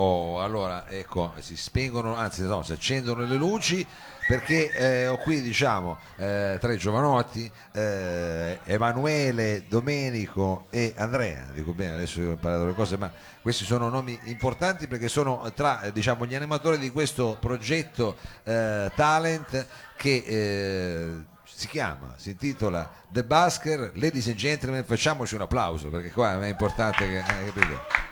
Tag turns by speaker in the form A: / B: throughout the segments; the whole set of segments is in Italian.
A: Oh, allora, ecco, si spengono, anzi no, si accendono le luci perché eh, ho qui diciamo eh, tre giovanotti, eh, Emanuele, Domenico e Andrea, dico bene, adesso ho imparato le cose, ma questi sono nomi importanti perché sono tra eh, diciamo, gli animatori di questo progetto eh, Talent che eh, si chiama, si intitola The Basker, Ladies and Gentlemen, facciamoci un applauso perché qua è importante che... eh, capite?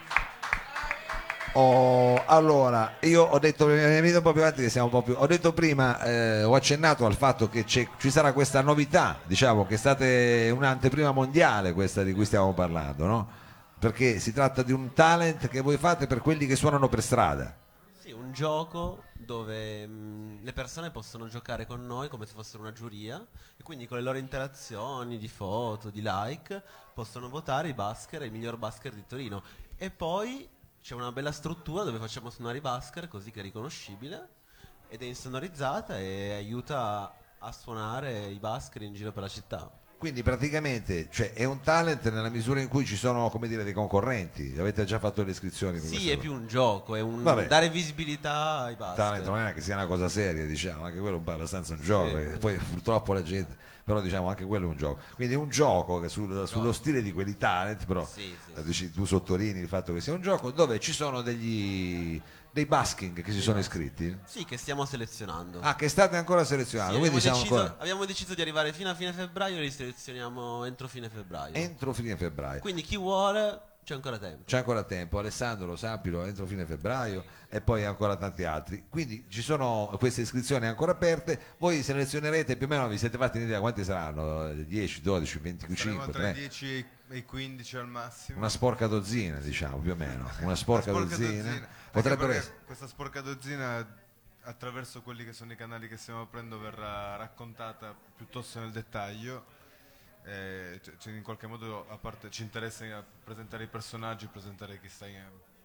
A: Oh, allora, io ho detto, avanti più. Ho detto prima, eh, ho accennato al fatto che ci sarà questa novità, diciamo che è stata un'anteprima mondiale questa di cui stiamo parlando, no? Perché si tratta di un talent che voi fate per quelli che suonano per strada.
B: Sì, un gioco dove mh, le persone possono giocare con noi come se fossero una giuria e quindi con le loro interazioni di foto, di like, possono votare i basker e il miglior basker di Torino. E poi c'è una bella struttura dove facciamo suonare i basker così che è riconoscibile ed è insonorizzata e aiuta a suonare i basker in giro per la città.
A: Quindi praticamente cioè, è un talent nella misura in cui ci sono come dire, dei concorrenti. Avete già fatto le iscrizioni?
B: Sì, è più un gioco, è un
A: Vabbè.
B: dare visibilità ai
A: talent
B: basker.
A: non è che sia una cosa seria, diciamo, anche quello è un po' abbastanza un gioco,
B: Sì.
A: perché poi purtroppo la gente, però diciamo anche quello è un gioco. Quindi è un gioco che sul- sullo stile di quelli talent, però
B: Sì, sì,
A: eh, tu sottolinei il fatto che sia un gioco dove ci sono degli dei basking che si sono iscritti.
B: Sì, che stiamo selezionando.
A: Ah, che state ancora selezionando,
B: Sì,
A: quindi
B: abbiamo,
A: siamo
B: deciso,
A: ancora
B: abbiamo deciso di arrivare fino a fine febbraio e li selezioniamo entro fine febbraio.
A: entro fine febbraio.
B: Quindi chi vuole c'è ancora tempo.
A: C'è ancora tempo, Alessandro, sappilo, entro fine febbraio e poi ancora tanti altri. Quindi ci sono queste iscrizioni ancora aperte, voi selezionerete più o meno, vi siete fatti un'idea quanti saranno? 10, 12,
C: Saremo
A: 25,
C: tra i
A: 3?
C: 10 e i 15 al massimo.
A: Una sporca dozzina, diciamo, più o meno. Una sporca,
C: sporca
A: dozzina.
C: dozzina.
A: Potrebbero essere.
C: Questa sporca dozzina, attraverso quelli che sono i canali che stiamo aprendo, verrà raccontata piuttosto nel dettaglio. Eh, cioè- cioè in qualche modo, a parte ci interessa presentare i personaggi, presentare chi sta in. tra virgolette,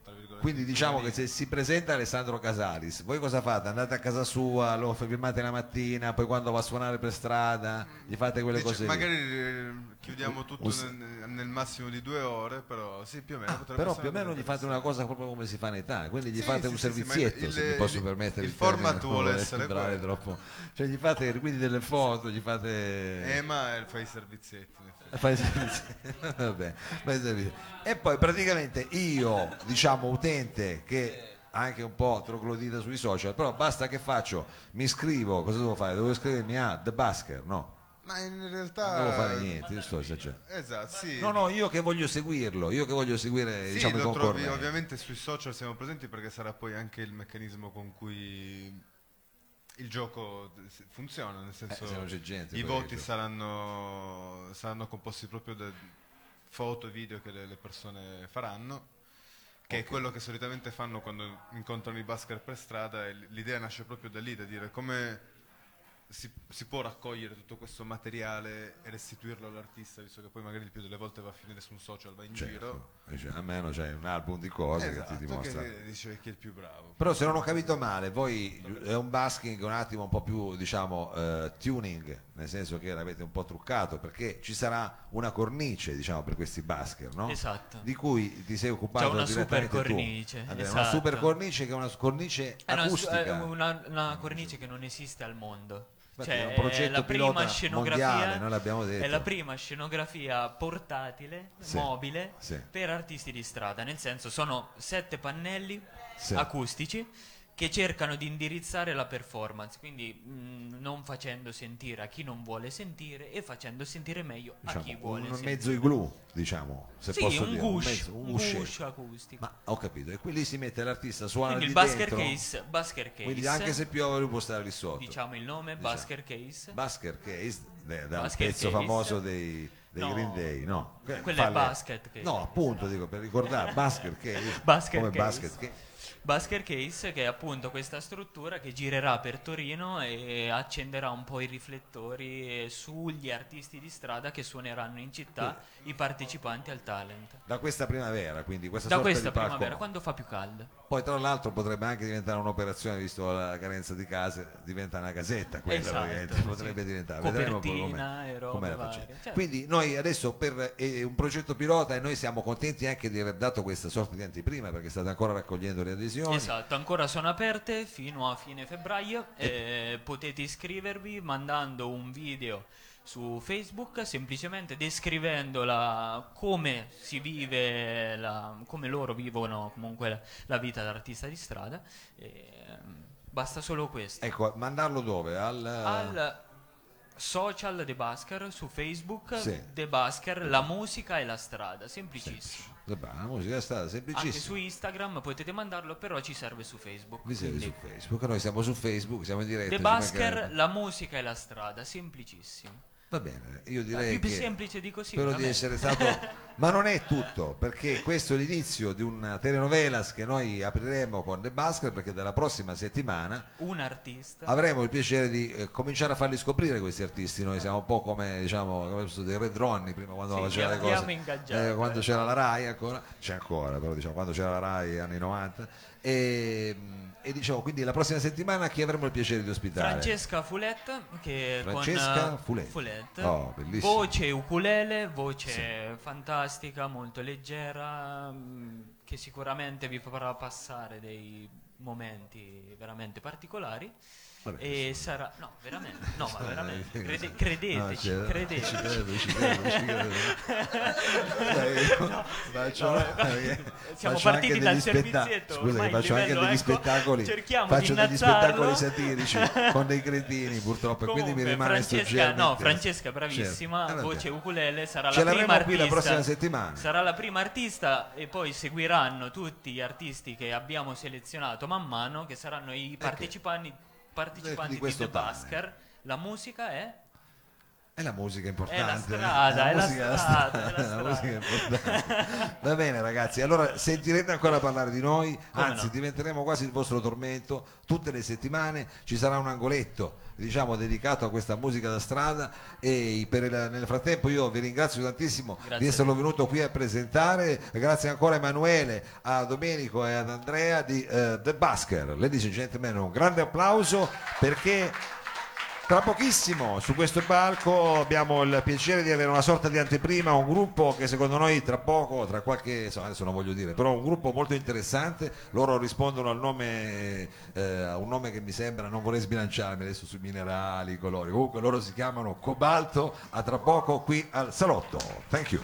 A: Quindi
C: in
A: diciamo che se si presenta Alessandro Casalis, voi cosa fate? Andate a casa sua, lo filmate la mattina, poi quando va a suonare per strada, gli fate quelle
C: Dice-
A: cose
C: magari eh, chiudiamo tutto
A: Un s-
C: nel, nel massimo di due ore, però sì, più o meno.
A: Ah, Però più o meno gli fate una cosa proprio come si fa in Italia, quindi gli
C: Sì,
A: fate
C: sì,
A: un
C: sì, ma
A: servizietto,
C: il-
A: se mi
C: il-
A: posso
C: il-
A: permettere.
C: il
A: termine,
C: format vuole essere
A: troppo. Cioè gli fate quindi delle foto, gli fate...
C: Ema e fa i servizietti.
A: Fai i servizi. Vabbè, fai i servizi. E poi praticamente io, diciamo, utente che anche un po' troglodita sui social, però basta che faccio, mi iscrivo, cosa devo fare? Devo iscrivermi a The Basker, no?
C: Ma in
A: Non
C: realtà.
A: devo fare niente, io sto.
C: Esatto, sì.
A: No, no, io che voglio seguirlo, io che voglio seguire
C: Sì,
A: diciamo,
C: lo trovi ovviamente sui social siamo presenti perché sarà poi anche il meccanismo con cui il gioco funziona, nel senso
A: Eh, se non c'è gente,
C: i voti saranno, saranno composti proprio da foto e video che le, le persone faranno, che
A: Ok.
C: è quello che solitamente fanno quando incontrano i basker per strada e l'idea nasce proprio da lì, da dire come si, si può raccogliere tutto questo materiale e restituirlo all'artista, visto che poi magari il più delle volte va a finire su un social, va in giro.
A: Certo, dice, almeno c'è un album di cose che
C: Esatto,
A: ti dimostra.
C: che dice chi è il più bravo.
A: Però se non ho capito male, voi è un basking un attimo un po' più, diciamo, eh, tuning, nel senso che l'avete un po' truccato, perché ci sarà una cornice, diciamo, per questi basker, no?
D: Esatto.
A: Di cui ti sei occupato
D: C'è una super
A: tu.
D: cornice,
A: Una
D: esatto.
A: super cornice che è una cornice
D: È una,
A: acustica.
D: è una- una cornice che non esiste al mondo.
A: Infatti
D: Cioè,
A: è un progetto
D: la prima scenografia
A: mondiale, noi l'abbiamo detto.
D: È la prima scenografia portatile,
A: Sì,
D: mobile,
A: sì.
D: per artisti di strada. Nel senso, sono sette pannelli
A: Sì.
D: acustici che cercano di indirizzare la performance, quindi mh, non facendo sentire a chi non vuole sentire e facendo sentire meglio a chi
A: Diciamo,
D: vuole
A: un
D: sentire.
A: mezzo igloo, diciamo, se
D: sì,
A: posso
D: un
A: dire,
D: gush,
A: mezzo-
D: un
A: guscetto.
D: gush acustico.
A: Ma ho capito, e qui lì si mette l'artista, suona
D: Quindi
A: di
D: il Basker
A: dentro,
D: Case, Basker Case
A: quindi anche se piove lui può stare lì sotto.
D: diciamo il nome,
A: Diciamo.
D: Basker Case.
A: Basker Case, eh, da un
D: Basker
A: pezzo
D: Case.
A: famoso dei, dei
D: No.
A: Green Day, no?
D: Quello
A: fa
D: è Basket Case.
A: No, appunto, dico, per ricordare, Basker Case,
D: Basket
A: come
D: Case.
A: Basket Case.
D: Basker Case che è appunto questa struttura che girerà per Torino e accenderà un po' i riflettori sugli artisti di strada che suoneranno in città, i partecipanti al talent.
A: Da questa primavera, quindi questa
D: Da
A: sorta
D: questa primavera, quando fa più caldo.
A: Poi tra l'altro potrebbe anche diventare un'operazione, visto la carenza di case, diventa una casetta quella
D: Esatto, sì.
A: potrebbe diventare. Vedremo poi
D: Copertina
A: com'è-
D: e robe
A: com'è la faccenda.
D: Certo.
A: Quindi noi adesso per eh, è un progetto pilota e noi siamo contenti anche di aver dato questa sorta di anteprima perché state ancora raccogliendo le adesioni.
D: Esatto, ancora sono aperte fino a fine febbraio. eh, potete iscrivervi mandando un video su Facebook, semplicemente descrivendo la- come si vive, la- come loro vivono comunque la, la vita d'artista di strada. e, basta solo questo.
A: Ecco, mandarlo dove? Al,
D: Al social The Basker su Facebook,
A: Sì.
D: The Basker, la musica e la strada, semplicissimo.
A: Vabbè, la musica è stata
D: Anche
A: semplicissima.
D: su Instagram potete mandarlo, però ci serve su Facebook.
A: Vi
D: quindi-
A: su Facebook, noi siamo su Facebook, siamo in diretta.
D: The
A: ci
D: Basker,
A: mancherebbe.
D: la musica e la strada, semplicissimo.
A: Va bene, io direi
D: più
A: che
D: semplice di così.
A: spero di essere stato... Ma non è tutto, perché questo è l'inizio di una telenovelas che noi apriremo con The Basker, perché dalla prossima settimana
D: Un artista.
A: avremo il piacere di eh, cominciare a farli scoprire questi artisti. Noi siamo un po' come diciamo come dei Red Ronnie prima quando
D: Sì,
A: faceva
D: li
A: le cose.
D: ingaggiati,
A: eh, quando c'era la Rai ancora, c'è ancora, però diciamo quando c'era la Rai anni 90. E, e diciamo quindi la prossima settimana chi avremo il piacere di ospitare?
D: Francesca Fuletta che
A: Francesca
D: con eh.
A: Fuletta. Oh, bellissimo.
D: voce ukulele, voce fantastica, molto leggera, mh, che sicuramente vi farà passare dei momenti veramente particolari.
A: Vabbè,
D: e sarà no, veramente, no, ma veramente,
A: Eh,
D: crede-
A: no,
D: credeteci,
A: ci-
D: credeteci.
A: Ci credo, ci credo, ci credo. Dai, io faccio-
D: no,
A: perché
D: siamo
A: faccio
D: partiti dal
A: spetta-
D: servizietto,
A: Scusa, faccio anche degli
D: ecco,
A: spettacoli.
D: cerchiamo
A: faccio degli spettacoli satirici con dei cretini, purtroppo, e quindi mi
D: Comunque,
A: rimane
D: Francesca, no. Francesca bravissima,
A: Certo. Eh,
D: voce ukulele, sarà
A: Ce
D: la prima
A: qui la
D: artista.
A: prossima settimana.
D: Sarà la prima artista e poi seguiranno tutti gli artisti che abbiamo selezionato man mano, che saranno i partecipanti, partecipanti
A: di
D: di,
A: questo
D: The
A: tunnel.
D: Basker. La musica è
A: È la musica importante.
D: È la è la
A: musica
D: strada, è la strada.
A: importante. Va bene ragazzi, allora sentirete ancora parlare di noi,
D: Come
A: anzi
D: no.
A: diventeremo quasi il vostro tormento, tutte le settimane ci sarà un angoletto diciamo dedicato a questa musica da strada e il- nel frattempo io vi ringrazio tantissimo
D: Grazie
A: di esserlo venuto qui a presentare, grazie ancora a Emanuele, a Domenico e ad Andrea di eh, The Basker, ladies and gentlemen un grande applauso perché tra pochissimo su questo palco abbiamo il piacere di avere una sorta di anteprima, un gruppo che secondo noi tra poco, tra qualche, adesso non voglio dire, però un gruppo molto interessante, loro rispondono al nome, eh, a un nome che mi sembra, non vorrei sbilanciarmi adesso sui minerali, i colori, comunque loro si chiamano Cobalto, a tra poco qui al salotto. Thank you.